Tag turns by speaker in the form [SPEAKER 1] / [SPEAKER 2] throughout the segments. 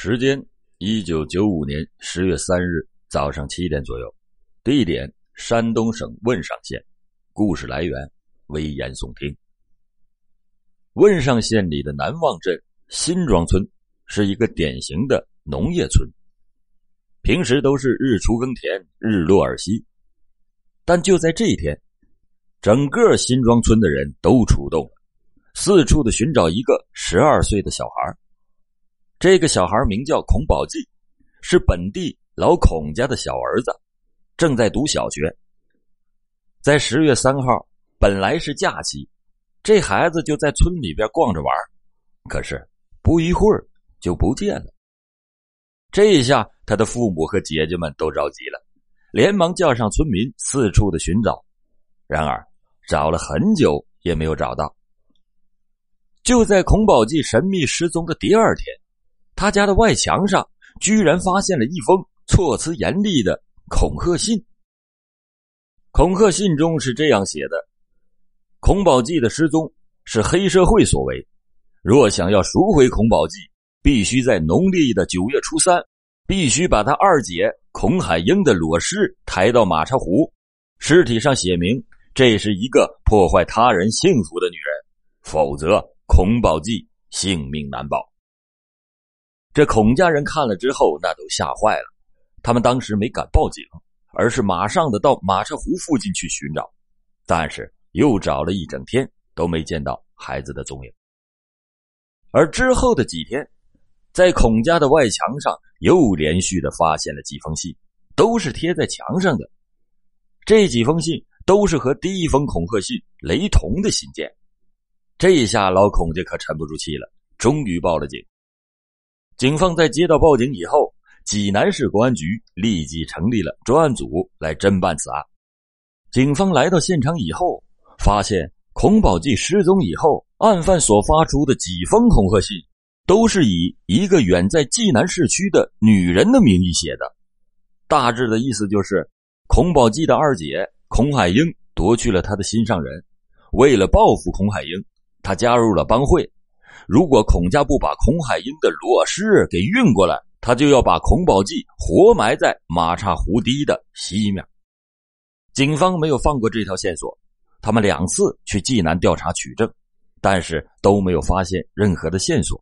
[SPEAKER 1] 时间：一九九五年十月三日早上七点左右。地点：山东省汶上县。故事来源：危言耸听。汶上县里的南望镇新庄村是一个典型的农业村，平时都是日出耕田，日落而息。但就在这一天，整个新庄村的人都出动了，四处的寻找一个十二岁的小孩。这个小孩名叫孔宝记，是本地老孔家的小儿子，正在读小学。在十月三号，本来是假期，这孩子就在村里边逛着玩可是不一会儿就不见了。这一下，他的父母和姐姐们都着急了，连忙叫上村民四处的寻找。然而，找了很久也没有找到。就在孔宝记神秘失踪的第二天。他家的外墙上居然发现了一封措辞严厉的恐吓信。恐吓信中是这样写的：“孔宝记的失踪是黑社会所为，若想要赎回孔宝记，必须在农历的九月初三，必须把他二姐孔海英的裸尸抬到马叉湖，尸体上写明这是一个破坏他人幸福的女人，否则孔宝记性命难保。”这孔家人看了之后，那都吓坏了。他们当时没敢报警，而是马上的到马车湖附近去寻找，但是又找了一整天都没见到孩子的踪影。而之后的几天，在孔家的外墙上又连续的发现了几封信，都是贴在墙上的。这几封信都是和第一封恐吓信雷同的信件。这下老孔家可沉不住气了，终于报了警。警方在接到报警以后，济南市公安局立即成立了专案组来侦办此案。警方来到现场以后，发现孔宝记失踪以后，案犯所发出的几封恐吓信，都是以一个远在济南市区的女人的名义写的。大致的意思就是，孔宝记的二姐孔海英夺去了他的心上人，为了报复孔海英，他加入了帮会。如果孔家不把孔海英的裸尸给运过来，他就要把孔宝记活埋在马岔湖堤的西面。警方没有放过这条线索，他们两次去济南调查取证，但是都没有发现任何的线索。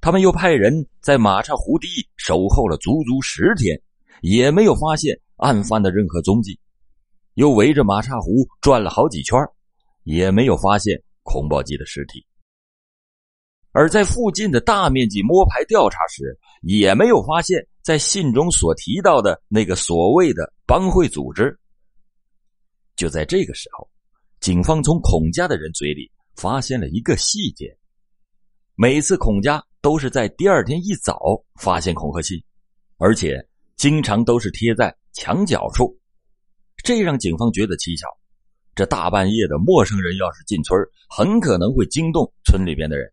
[SPEAKER 1] 他们又派人在马岔湖堤守候了足足十天，也没有发现案犯的任何踪迹。又围着马岔湖转了好几圈，也没有发现孔宝记的尸体。而在附近的大面积摸排调查时，也没有发现，在信中所提到的那个所谓的帮会组织。就在这个时候，警方从孔家的人嘴里发现了一个细节：每次孔家都是在第二天一早发现恐吓信，而且经常都是贴在墙角处，这让警方觉得蹊跷。这大半夜的，陌生人要是进村，很可能会惊动村里边的人。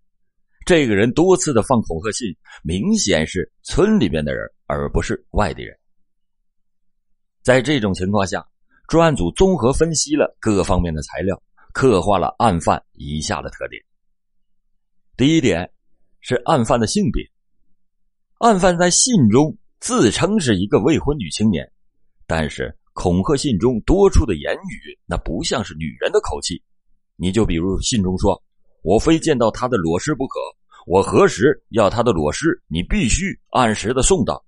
[SPEAKER 1] 这个人多次的放恐吓信，明显是村里边的人，而不是外地人。在这种情况下，专案组综合分析了各方面的材料，刻画了案犯以下的特点。第一点是案犯的性别，案犯在信中自称是一个未婚女青年，但是恐吓信中多处的言语，那不像是女人的口气。你就比如信中说：“我非见到他的裸尸不可。”我何时要他的裸尸？你必须按时的送到。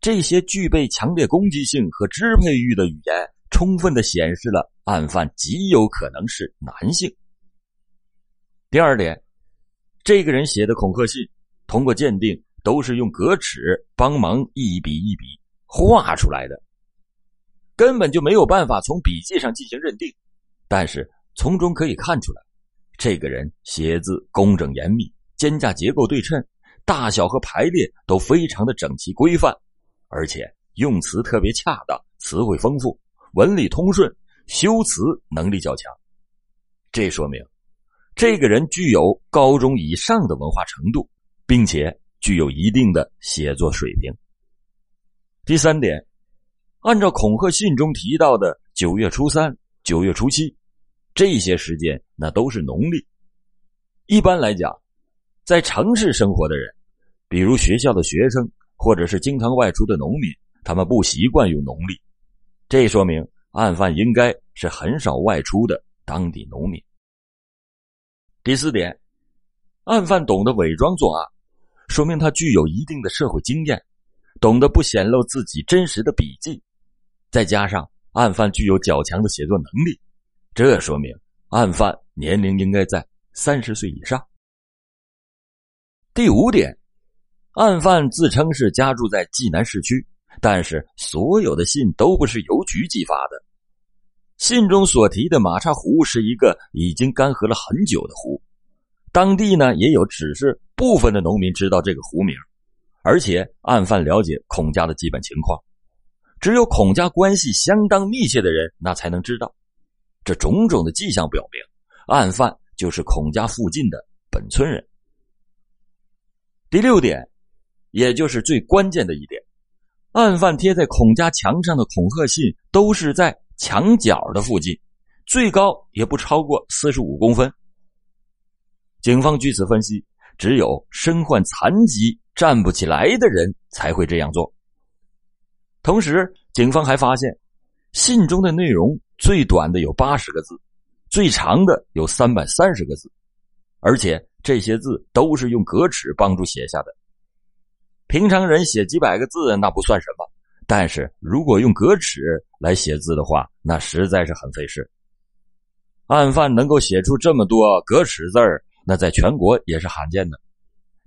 [SPEAKER 1] 这些具备强烈攻击性和支配欲的语言，充分的显示了案犯极有可能是男性。第二点，这个人写的恐吓信，通过鉴定都是用格尺帮忙一笔一笔画出来的，根本就没有办法从笔迹上进行认定。但是从中可以看出来。这个人写字工整严密，肩架结构对称，大小和排列都非常的整齐规范，而且用词特别恰当，词汇丰富，文理通顺，修辞能力较强。这说明这个人具有高中以上的文化程度，并且具有一定的写作水平。第三点，按照恐吓信中提到的九月初三、九月初七。这些时间那都是农历。一般来讲，在城市生活的人，比如学校的学生，或者是经常外出的农民，他们不习惯用农历，这说明案犯应该是很少外出的当地农民。第四点，案犯懂得伪装作案，说明他具有一定的社会经验，懂得不显露自己真实的笔迹，再加上案犯具有较强的写作能力，这说明案犯年龄应该在三十岁以上。第五点，案犯自称是家住在济南市区，但是所有的信都不是邮局寄发的。信中所提的马叉湖是一个已经干涸了很久的湖，当地呢也有只是部分的农民知道这个湖名，而且案犯了解孔家的基本情况，只有孔家关系相当密切的人那才能知道。这种种的迹象表明，案犯就是孔家附近的本村人。第六点，也就是最关键的一点，案犯贴在孔家墙上的恐吓信都是在。墙角的附近，最高也不超过四十五公分。警方据此分析，只有身患残疾、站不起来的人才会这样做。同时，警方还发现，信中的内容最短的有八十个字，最长的有三百三十个字，而且这些字都是用格尺帮助写下的。平常人写几百个字那不算什么。但是如果用格尺来写字的话，那实在是很费事。案犯能够写出这么多格尺字儿，那在全国也是罕见的。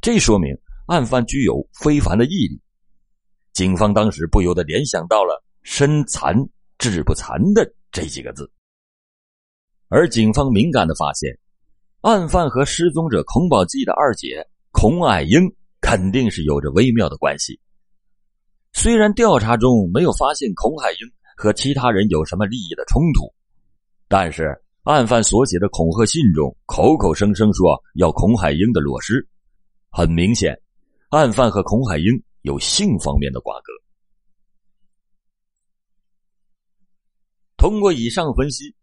[SPEAKER 1] 这说明案犯具有非凡的毅力。警方当时不由得联想到了“身残志不残”的这几个字。而警方敏感的发现，案犯和失踪者孔宝记的二姐孔爱英肯定是有着微妙的关系。虽然调查中没有发现孔海英和其他人有什么利益的冲突，但是案犯所写的恐吓信中口口声声说要孔海英的裸尸，很明显，案犯和孔海英有性方面的瓜葛。通过以上分析，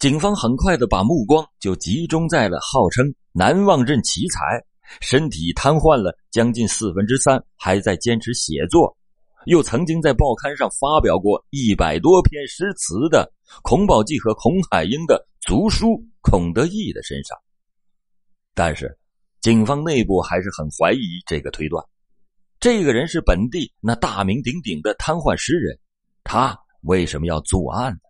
[SPEAKER 1] 警方很快的把目光就集中在了号称难忘任奇才、身体瘫痪了将近四分之三还在坚持写作。又曾经在报刊上发表过一百多篇诗词的孔宝记和孔海英的族叔孔德义的身上，但是警方内部还是很怀疑这个推断。这个人是本地那大名鼎鼎的瘫痪诗人，他为什么要作案呢？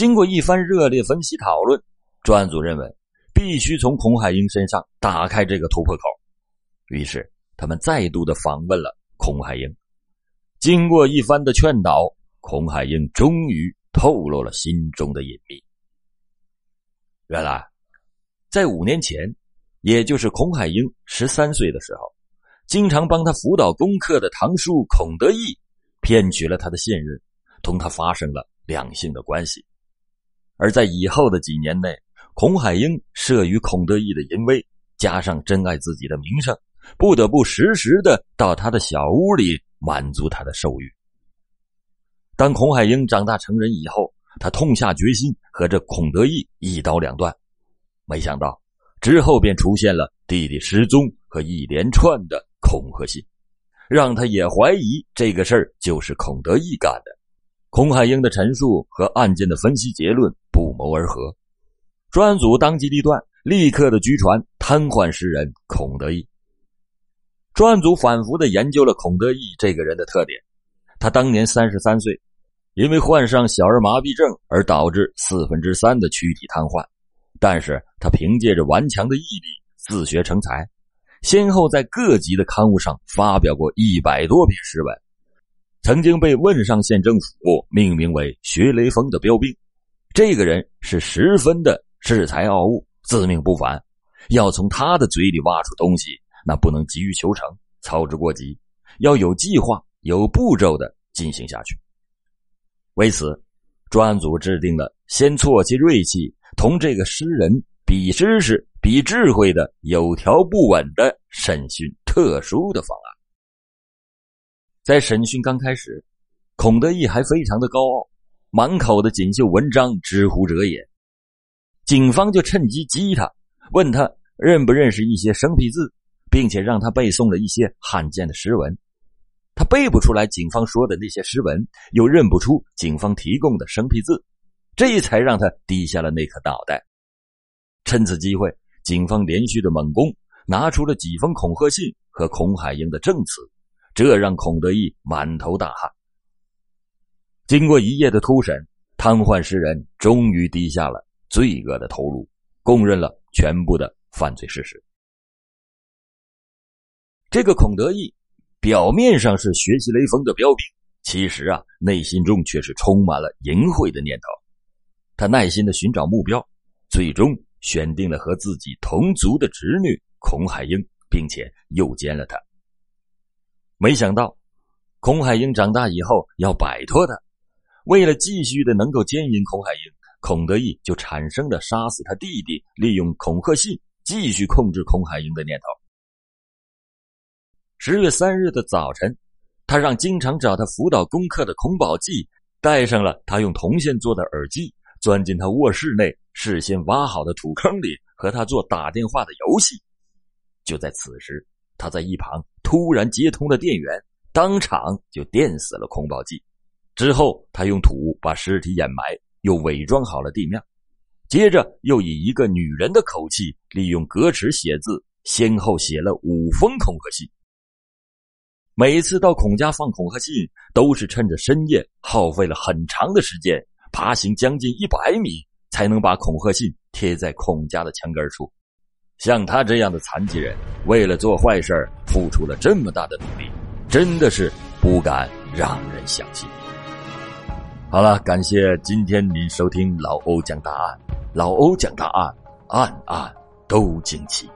[SPEAKER 1] 经过一番热烈分析讨论，专案组认为必须从孔海英身上打开这个突破口。于是他们再度的访问了。孔海英经过一番的劝导，孔海英终于透露了心中的隐秘。原来，在五年前，也就是孔海英十三岁的时候，经常帮他辅导功课的堂叔孔德义骗取了他的信任，同他发生了两性的关系。而在以后的几年内，孔海英慑于孔德义的淫威，加上珍爱自己的名声。不得不时时的到他的小屋里满足他的兽欲。当孔海英长大成人以后，他痛下决心和这孔德义一刀两断。没想到之后便出现了弟弟失踪和一连串的恐吓信，让他也怀疑这个事儿就是孔德义干的。孔海英的陈述和案件的分析结论不谋而合，专案组当机立断，立刻的拘传瘫痪诗人孔德义。专案组反复的研究了孔德义这个人的特点。他当年三十三岁，因为患上小儿麻痹症而导致四分之三的躯体瘫痪，但是他凭借着顽强的毅力自学成才，先后在各级的刊物上发表过一百多篇诗文，曾经被汶上县政府命名为“学雷锋”的标兵。这个人是十分的恃才傲物、自命不凡，要从他的嘴里挖出东西。那不能急于求成，操之过急，要有计划、有步骤的进行下去。为此，专案组制定了先挫其锐气，同这个诗人比知识、比智慧的有条不紊的审讯特殊的方案。在审讯刚开始，孔德义还非常的高傲，满口的锦绣文章之乎者也。警方就趁机激他，问他认不认识一些生僻字。并且让他背诵了一些罕见的诗文。他背不出来警方说的那些诗文，又认不出警方提供的生僻字，这才让他低下了那颗脑袋。趁此机会，警方连续的猛攻，拿出了几封恐吓信和孔海英的证词，这让孔德义满头大汗。经过一夜的突审，瘫痪诗人终于低下了罪恶的头颅，供认了全部的犯罪事实。这个孔德义。表面上是学习雷锋的标兵，其实啊，内心中却是充满了淫秽的念头。他耐心的寻找目标，最终选定了和自己同族的侄女孔海英，并且诱奸了她。没想到，孔海英长大以后要摆脱他，为了继续的能够奸淫孔海英，孔德义就产生了杀死他弟弟，利用恐吓信继续控制孔海英的念头。十月三日的早晨，他让经常找他辅导功课的孔宝记带上了他用铜线做的耳机，钻进他卧室内事先挖好的土坑里，和他做打电话的游戏。就在此时，他在一旁突然接通了电源，当场就电死了孔宝记。之后，他用土把尸体掩埋，又伪装好了地面，接着又以一个女人的口气，利用格尺写字，先后写了五封恐吓信。每次到孔家放恐吓信，都是趁着深夜，耗费了很长的时间，爬行将近一百米，才能把恐吓信贴在孔家的墙根处。像他这样的残疾人，为了做坏事付出了这么大的努力，真的是不敢让人相信。好了，感谢今天您收听老欧讲答案，老欧讲答案，案案都惊奇。